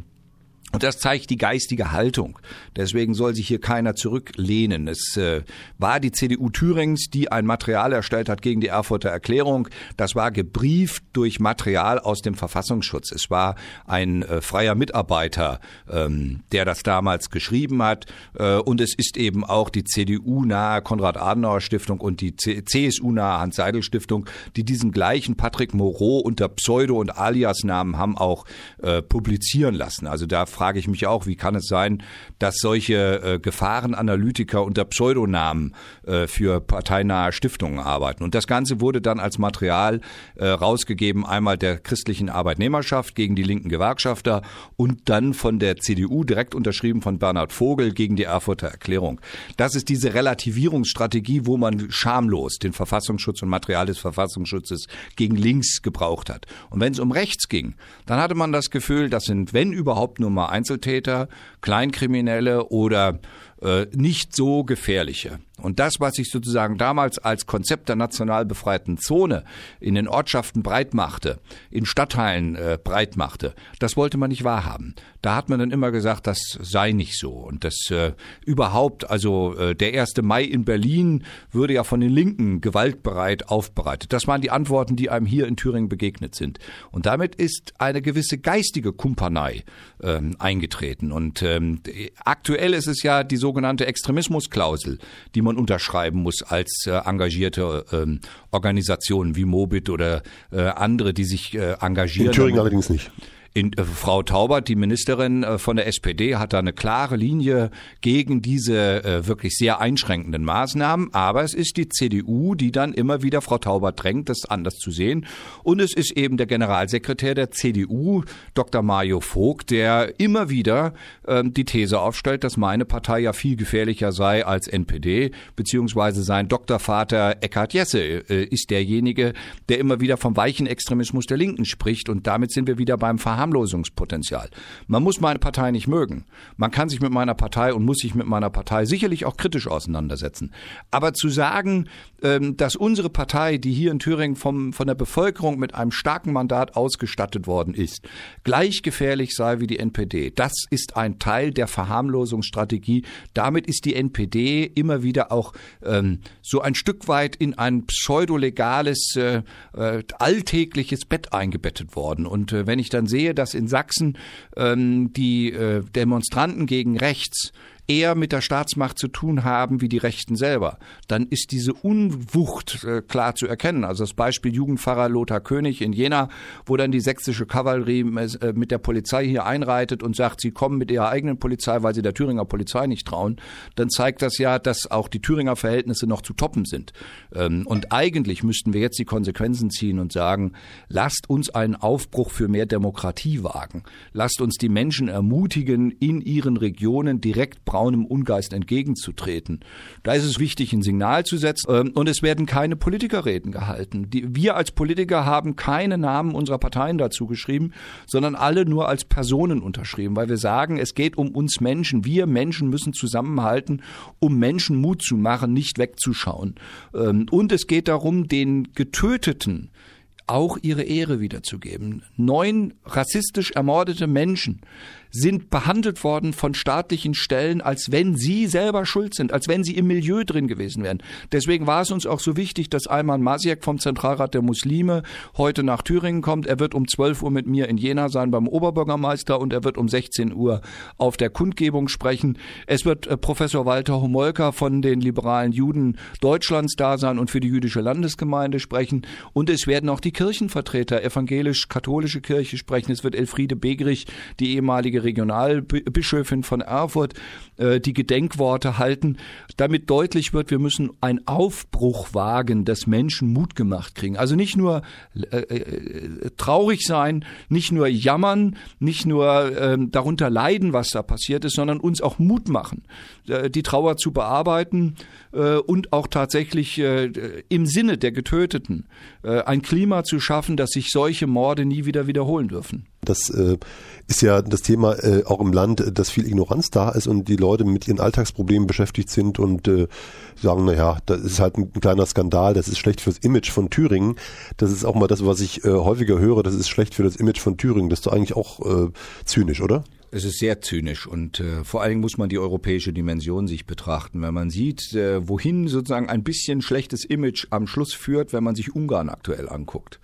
Speaker 3: Und das zeigt die geistige Haltung. Deswegen soll sich hier keiner zurücklehnen. Es äh, war die CDU Thürings, die ein Material erstellt hat gegen die Erfurter Erklärung. Das war gebrieft durch Material aus dem Verfassungsschutz. Es war ein äh, freier Mitarbeiter, ähm, der das damals geschrieben hat. Äh, und es ist eben auch die CDU-nahe Konrad-Adenauer-Stiftung und die CSU-nahe Hans-Seidel-Stiftung, die diesen gleichen Patrick Moreau unter Pseudo- und Alias-Namen haben auch äh, publizieren lassen. Also da frage ich mich auch, wie kann es sein, dass solche äh, Gefahrenanalytiker unter Pseudonamen äh, für parteinahe Stiftungen arbeiten. Und das Ganze wurde dann als Material äh, rausgegeben, einmal der christlichen Arbeitnehmerschaft gegen die linken Gewerkschafter und dann von der CDU direkt unterschrieben von Bernhard Vogel gegen die Erfurter Erklärung. Das ist diese Relativierungsstrategie, wo man schamlos den Verfassungsschutz und Material des Verfassungsschutzes gegen links gebraucht hat. Und wenn es um rechts ging, dann hatte man das Gefühl, das sind, wenn überhaupt nur mal Einzeltäter, Kleinkriminelle oder äh, nicht so gefährliche. Und das, was sich sozusagen damals als Konzept der national befreiten Zone in den Ortschaften breit machte, in Stadtteilen äh, breit machte, das wollte man nicht wahrhaben. Da hat man dann immer gesagt, das sei nicht so. Und das äh, überhaupt, also äh, der 1. Mai in Berlin würde ja von den Linken gewaltbereit aufbereitet. Das waren die Antworten, die einem hier in Thüringen begegnet sind. Und damit ist eine gewisse geistige Kumpanei ähm, eingetreten. Und ähm, aktuell ist es ja die sogenannte Extremismusklausel, die man unterschreiben muss als äh, engagierte ähm, Organisationen wie Mobit oder äh, andere, die sich äh, engagieren.
Speaker 2: In Thüringen allerdings nicht.
Speaker 3: In, äh, Frau Taubert, die Ministerin äh, von der SPD, hat da eine klare Linie gegen diese äh, wirklich sehr einschränkenden Maßnahmen. Aber es ist die CDU, die dann immer wieder Frau Taubert drängt, das anders zu sehen. Und es ist eben der Generalsekretär der CDU, Dr. Mario Vogt, der immer wieder ähm, die These aufstellt, dass meine Partei ja viel gefährlicher sei als NPD, beziehungsweise sein Doktorvater Eckhard Jesse äh, ist derjenige, der immer wieder vom weichen Extremismus der Linken spricht. Und damit sind wir wieder beim Verharmlosen Verharmlosungspotenzial. Man muss meine Partei nicht mögen. Man kann sich mit meiner Partei und muss sich mit meiner Partei sicherlich auch kritisch auseinandersetzen. Aber zu sagen, ähm, dass unsere Partei, die hier in Thüringen vom, von der Bevölkerung mit einem starken Mandat ausgestattet worden ist, gleich gefährlich sei wie die NPD, das ist ein Teil der Verharmlosungsstrategie. Damit ist die NPD immer wieder auch ähm, so ein Stück weit in ein pseudolegales, äh, äh, alltägliches Bett eingebettet worden. Und äh, wenn ich dann sehe, dass in Sachsen ähm, die äh, Demonstranten gegen rechts eher mit der Staatsmacht zu tun haben wie die Rechten selber, dann ist diese Unwucht äh, klar zu erkennen. Also das Beispiel Jugendpfarrer Lothar König in Jena, wo dann die sächsische Kavallerie äh, mit der Polizei hier einreitet und sagt, sie kommen mit ihrer eigenen Polizei, weil sie der Thüringer Polizei nicht trauen, dann zeigt das ja, dass auch die Thüringer Verhältnisse noch zu toppen sind. Ähm, und eigentlich müssten wir jetzt die Konsequenzen ziehen und sagen, lasst uns einen Aufbruch für mehr Demokratie wagen. Lasst uns die Menschen ermutigen, in ihren Regionen direkt braunem Ungeist entgegenzutreten. Da ist es wichtig, ein Signal zu setzen. Ähm, und es werden keine Politikerreden gehalten. Die, wir als Politiker haben keine Namen unserer Parteien dazu geschrieben, sondern alle nur als Personen unterschrieben, weil wir sagen, es geht um uns Menschen. Wir Menschen müssen zusammenhalten, um Menschen Mut zu machen, nicht wegzuschauen. Ähm, und es geht darum, den Getöteten auch ihre Ehre wiederzugeben. Neun rassistisch ermordete Menschen sind behandelt worden von staatlichen Stellen, als wenn sie selber schuld sind, als wenn sie im Milieu drin gewesen wären. Deswegen war es uns auch so wichtig, dass Ayman Masiek vom Zentralrat der Muslime heute nach Thüringen kommt. Er wird um 12 Uhr mit mir in Jena sein beim Oberbürgermeister und er wird um 16 Uhr auf der Kundgebung sprechen. Es wird äh, Professor Walter Homolka von den liberalen Juden Deutschlands da sein und für die jüdische Landesgemeinde sprechen. Und es werden auch die Kirchenvertreter, evangelisch-katholische Kirche sprechen. Es wird Elfriede Begrich, die ehemalige Regionalbischöfin von Erfurt, äh, die Gedenkworte halten, damit deutlich wird, wir müssen einen Aufbruch wagen, dass Menschen Mut gemacht kriegen. Also nicht nur äh, äh, traurig sein, nicht nur jammern, nicht nur äh, darunter leiden, was da passiert ist, sondern uns auch Mut machen, die Trauer zu bearbeiten äh, und auch tatsächlich äh, im Sinne der Getöteten äh, ein Klima zu schaffen, dass sich solche Morde nie wieder wiederholen dürfen.
Speaker 2: Das äh, ist ja das Thema äh, auch im Land, dass viel Ignoranz da ist und die Leute mit ihren Alltagsproblemen beschäftigt sind und äh, sagen, naja, das ist halt ein kleiner Skandal, das ist schlecht fürs Image von Thüringen. Das ist auch mal das, was ich äh, häufiger höre, das ist schlecht für das Image von Thüringen. Das ist doch eigentlich auch äh, zynisch, oder?
Speaker 3: Es ist sehr zynisch und äh, vor allen Dingen muss man die europäische Dimension sich betrachten. Wenn man sieht, äh, wohin sozusagen ein bisschen schlechtes Image am Schluss führt, wenn man sich Ungarn aktuell anguckt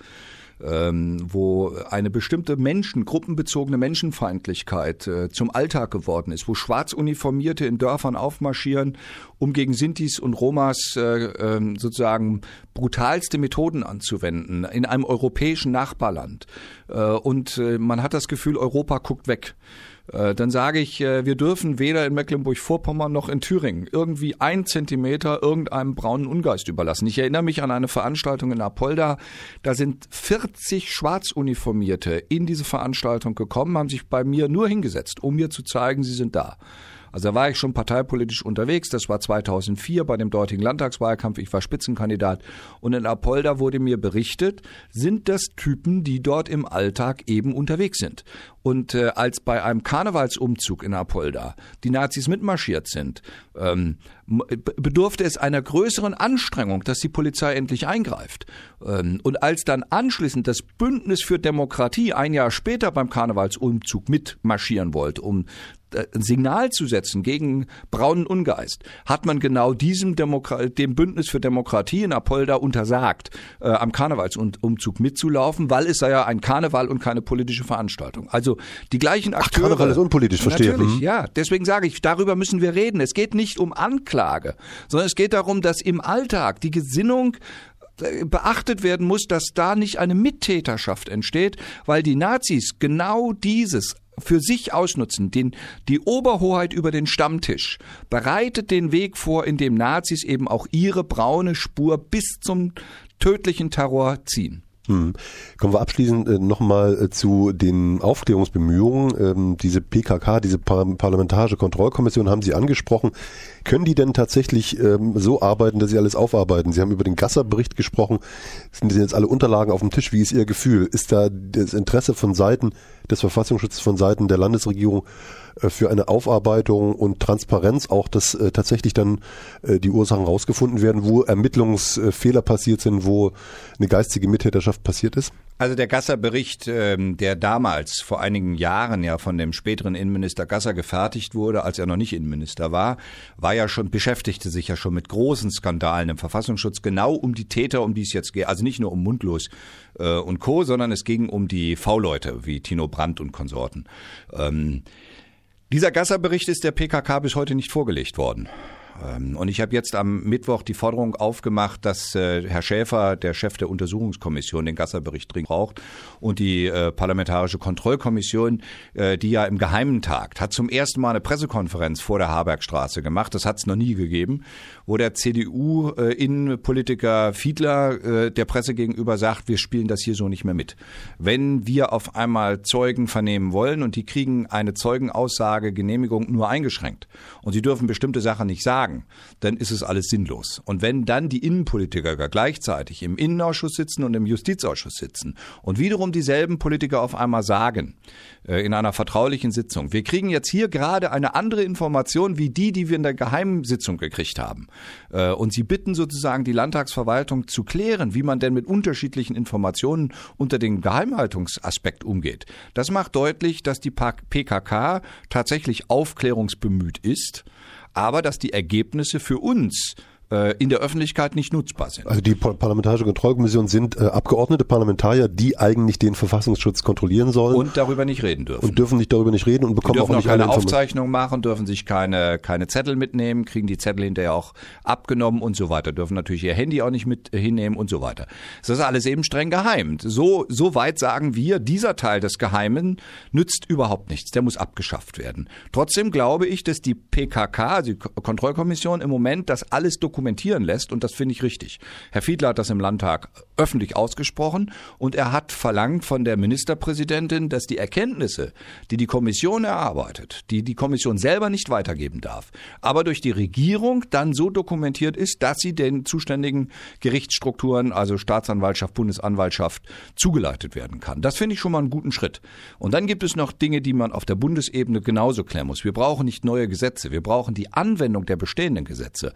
Speaker 3: ähm, wo eine bestimmte Menschen, gruppenbezogene Menschenfeindlichkeit äh, zum Alltag geworden ist, wo Schwarzuniformierte in Dörfern aufmarschieren, um gegen Sintis und Romas äh, äh, sozusagen brutalste Methoden anzuwenden in einem europäischen Nachbarland. Äh, und äh, man hat das Gefühl, Europa guckt weg. Äh, dann sage ich, äh, wir dürfen weder in Mecklenburg-Vorpommern noch in Thüringen irgendwie ein Zentimeter irgendeinem braunen Ungeist überlassen. Ich erinnere mich an eine Veranstaltung in Apolda. Da sind 40 Schwarzuniformierte in diese Veranstaltung gekommen, haben sich bei mir nur hingesetzt, um mir zu zeigen, sie sind da. Also da war ich schon parteipolitisch unterwegs. Das war 2004 bei dem dortigen Landtagswahlkampf. Ich war Spitzenkandidat. Und in Apolda wurde mir berichtet, sind das Typen, die dort im Alltag eben unterwegs sind. Und äh, als bei einem Karnevalsumzug in Apolda die Nazis mitmarschiert sind, ähm, bedurfte es einer größeren Anstrengung, dass die Polizei endlich eingreift. Ähm, und als dann anschließend das Bündnis für Demokratie ein Jahr später beim Karnevalsumzug mitmarschieren wollte, um äh, ein Signal zu setzen gegen braunen Ungeist, hat man genau diesem Demokra dem Bündnis für Demokratie in Apolda untersagt, äh, am Karnevalsumzug mitzulaufen, weil es sei ja ein Karneval und keine politische Veranstaltung. Also die gleichen Akteure. Ach,
Speaker 2: Karneval ist unpolitisch, verstehe.
Speaker 3: Natürlich, hm. ja. Deswegen sage ich, darüber müssen wir reden. Es geht nicht um Anklage, sondern es geht darum, dass im Alltag die Gesinnung äh, beachtet werden muss, dass da nicht eine Mittäterschaft entsteht, weil die Nazis genau dieses für sich ausnutzen, den, die Oberhoheit über den Stammtisch, bereitet den Weg vor, in dem Nazis eben auch ihre braune Spur bis zum tödlichen Terror ziehen.
Speaker 2: Hm. Kommen wir abschließend äh, nochmal äh, zu den Aufklärungsbemühungen. Ähm, diese PKK, diese Par Parlamentarische Kontrollkommission haben Sie angesprochen. Können die denn tatsächlich ähm, so arbeiten, dass sie alles aufarbeiten? Sie haben über den Gasser-Bericht gesprochen. Sind jetzt alle Unterlagen auf dem Tisch? Wie ist Ihr Gefühl? Ist da das Interesse von Seiten des Verfassungsschutzes, von Seiten der Landesregierung für eine Aufarbeitung und Transparenz auch, dass äh, tatsächlich dann äh, die Ursachen rausgefunden werden, wo Ermittlungsfehler passiert sind, wo eine geistige Mittäterschaft passiert ist?
Speaker 3: Also der Gasser-Bericht, ähm, der damals vor einigen Jahren ja von dem späteren Innenminister Gasser gefertigt wurde, als er noch nicht Innenminister war, war ja schon beschäftigte sich ja schon mit großen Skandalen im Verfassungsschutz genau um die Täter, um die es jetzt geht. Also nicht nur um Mundlos äh, und Co, sondern es ging um die V-Leute wie Tino Brandt und Konsorten. Ähm, dieser Gasser-Bericht ist der PKK bis heute nicht vorgelegt worden. Ähm, und ich habe jetzt am Mittwoch die Forderung aufgemacht, dass äh, Herr Schäfer, der Chef der Untersuchungskommission, den Gasser-Bericht dringend braucht und die äh, Parlamentarische Kontrollkommission, äh, die ja im Geheimen tagt, hat zum ersten Mal eine Pressekonferenz vor der Habergstraße gemacht. Das hat es noch nie gegeben, wo der CDU-Innenpolitiker Fiedler der Presse gegenüber sagt, wir spielen das hier so nicht mehr mit. Wenn wir auf einmal Zeugen vernehmen wollen und die kriegen eine Zeugenaussage, Genehmigung nur eingeschränkt und sie dürfen bestimmte Sachen nicht sagen, dann ist es alles sinnlos. Und wenn dann die Innenpolitiker gleichzeitig im Innenausschuss sitzen und im Justizausschuss sitzen und wiederum dieselben Politiker auf einmal sagen, äh, in einer vertraulichen Sitzung, wir kriegen jetzt hier gerade eine andere Information wie die, die wir in der Geheimsitzung gekriegt haben. Äh, und sie bitten sozusagen die Landtagsverwaltung zu klären, wie man denn mit unterschiedlichen Informationen unter dem Geheimhaltungsaspekt umgeht. Das macht deutlich, dass die PKK tatsächlich aufklärungsbemüht ist aber dass die Ergebnisse für uns in der Öffentlichkeit nicht nutzbar sind.
Speaker 2: Also die Parlamentarische Kontrollkommission sind äh, Abgeordnete, Parlamentarier, die eigentlich den Verfassungsschutz kontrollieren sollen.
Speaker 3: Und darüber nicht reden dürfen.
Speaker 2: Und dürfen nicht darüber nicht reden und bekommen
Speaker 3: dürfen
Speaker 2: auch nicht
Speaker 3: keine Aufzeichnung machen, dürfen sich keine, keine Zettel mitnehmen, kriegen die Zettel hinterher auch abgenommen und so weiter, dürfen natürlich ihr Handy auch nicht mit hinnehmen und so weiter. Das ist alles eben streng geheim. So, so weit sagen wir, dieser Teil des Geheimen nützt überhaupt nichts. Der muss abgeschafft werden. Trotzdem glaube ich, dass die PKK, also die Kontrollkommission im Moment das alles dokumentiert dokumentieren lässt und das finde ich richtig. Herr Fiedler hat das im Landtag öffentlich ausgesprochen und er hat verlangt von der Ministerpräsidentin, dass die Erkenntnisse, die die Kommission erarbeitet, die die Kommission selber nicht weitergeben darf, aber durch die Regierung dann so dokumentiert ist, dass sie den zuständigen Gerichtsstrukturen, also Staatsanwaltschaft, Bundesanwaltschaft, zugeleitet werden kann. Das finde ich schon mal einen guten Schritt. Und dann gibt es noch Dinge, die man auf der Bundesebene genauso klären muss. Wir brauchen nicht neue Gesetze, wir brauchen die Anwendung der bestehenden Gesetze.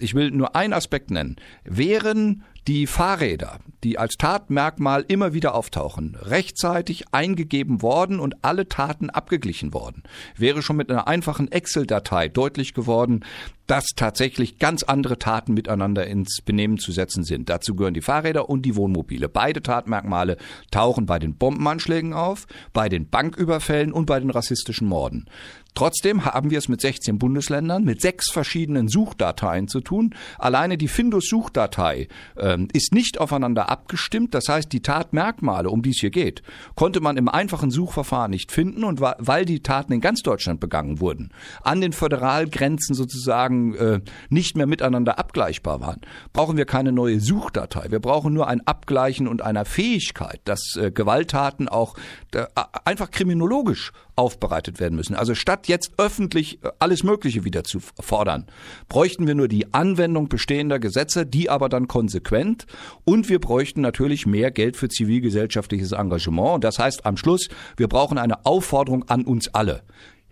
Speaker 3: Ich will nur einen Aspekt nennen. Wären die Fahrräder, die als Tatmerkmal immer wieder auftauchen, rechtzeitig eingegeben worden und alle Taten abgeglichen worden, wäre schon mit einer einfachen Excel-Datei deutlich geworden, dass tatsächlich ganz andere Taten miteinander ins Benehmen zu setzen sind. Dazu gehören die Fahrräder und die Wohnmobile. Beide Tatmerkmale tauchen bei den Bombenanschlägen auf, bei den Banküberfällen und bei den rassistischen Morden. Trotzdem haben wir es mit 16 Bundesländern, mit sechs verschiedenen Suchdateien zu tun. Alleine die Findus-Suchdatei äh, ist nicht aufeinander abgestimmt. Das heißt, die Tatmerkmale, um die es hier geht, konnte man im einfachen Suchverfahren nicht finden. Und weil die Taten in ganz Deutschland begangen wurden, an den Föderalgrenzen sozusagen äh, nicht mehr miteinander abgleichbar waren, brauchen wir keine neue Suchdatei. Wir brauchen nur ein Abgleichen und einer Fähigkeit, dass äh, Gewalttaten auch äh, einfach kriminologisch aufbereitet werden müssen. Also statt jetzt öffentlich äh, alles Mögliche wieder zu fordern, bräuchten wir nur die Anwendung bestehender Gesetze, die aber dann konsequent und wir bräuchten natürlich mehr Geld für zivilgesellschaftliches Engagement. Das heißt am Schluss, wir brauchen eine Aufforderung an uns alle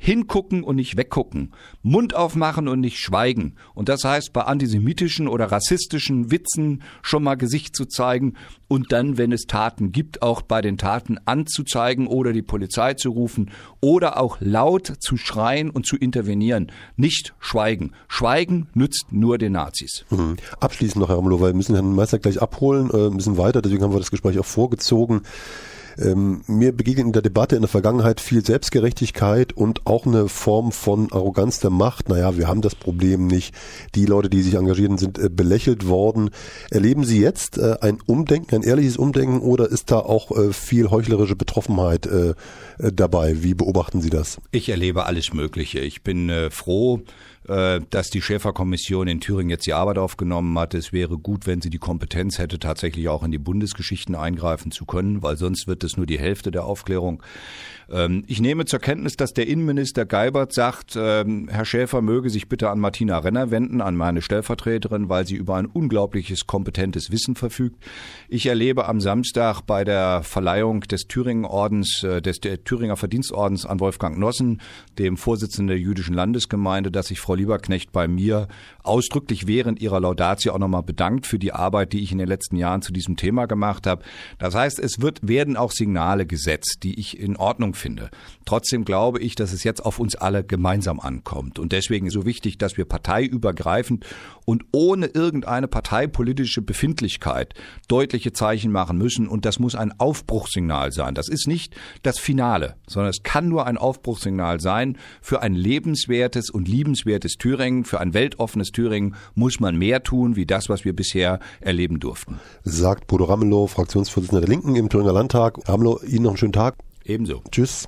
Speaker 3: hingucken und nicht weggucken, Mund aufmachen und nicht schweigen. Und das heißt, bei antisemitischen oder rassistischen Witzen schon mal Gesicht zu zeigen und dann, wenn es Taten gibt, auch bei den Taten anzuzeigen oder die Polizei zu rufen oder auch laut zu schreien und zu intervenieren. Nicht schweigen. Schweigen nützt nur den Nazis.
Speaker 2: Mhm. Abschließend noch, Herr Amlo, weil wir müssen Herrn Meister gleich abholen, äh, müssen weiter, deswegen haben wir das Gespräch auch vorgezogen. Ähm, mir begegnet in der Debatte in der Vergangenheit viel Selbstgerechtigkeit und auch eine Form von Arroganz der Macht. Naja, wir haben das Problem nicht. Die Leute, die sich engagieren, sind äh, belächelt worden. Erleben Sie jetzt äh, ein Umdenken, ein ehrliches Umdenken oder ist da auch äh, viel heuchlerische Betroffenheit äh, äh, dabei? Wie beobachten Sie das?
Speaker 3: Ich erlebe alles Mögliche. Ich bin äh, froh, dass die Schäferkommission in Thüringen jetzt die Arbeit aufgenommen hat. Es wäre gut, wenn sie die Kompetenz hätte, tatsächlich auch in die Bundesgeschichten eingreifen zu können, weil sonst wird es nur die Hälfte der Aufklärung. Ähm, ich nehme zur Kenntnis, dass der Innenminister Geibert sagt, ähm, Herr Schäfer möge sich bitte an Martina Renner wenden, an meine Stellvertreterin, weil sie über ein unglaubliches kompetentes Wissen verfügt. Ich erlebe am Samstag bei der Verleihung des Thüringen-Ordens, äh, des Thüringer Verdienstordens an Wolfgang Nossen, dem Vorsitzenden der jüdischen Landesgemeinde, dass sich Frau Lieberknecht bei mir ausdrücklich während ihrer Laudatio auch nochmal bedankt für die Arbeit, die ich in den letzten Jahren zu diesem Thema gemacht habe. Das heißt, es wird, werden auch Signale gesetzt, die ich in Ordnung finde. Trotzdem glaube ich, dass es jetzt auf uns alle gemeinsam ankommt. Und deswegen ist so wichtig, dass wir parteiübergreifend und ohne irgendeine parteipolitische Befindlichkeit deutliche Zeichen machen müssen. Und das muss ein Aufbruchssignal sein. Das ist nicht das Finale, sondern es kann nur ein Aufbruchssignal sein für ein lebenswertes und liebenswertes Thüringen, für ein weltoffenes Thüringen muss man mehr tun, wie das, was wir bisher erleben durften.
Speaker 2: Sagt Bodo Ramelow, Fraktionsvorsitzender der Linken im Thüringer Landtag. Ramelow, Ihnen noch einen schönen Tag.
Speaker 3: Ebenso.
Speaker 2: Tschüss.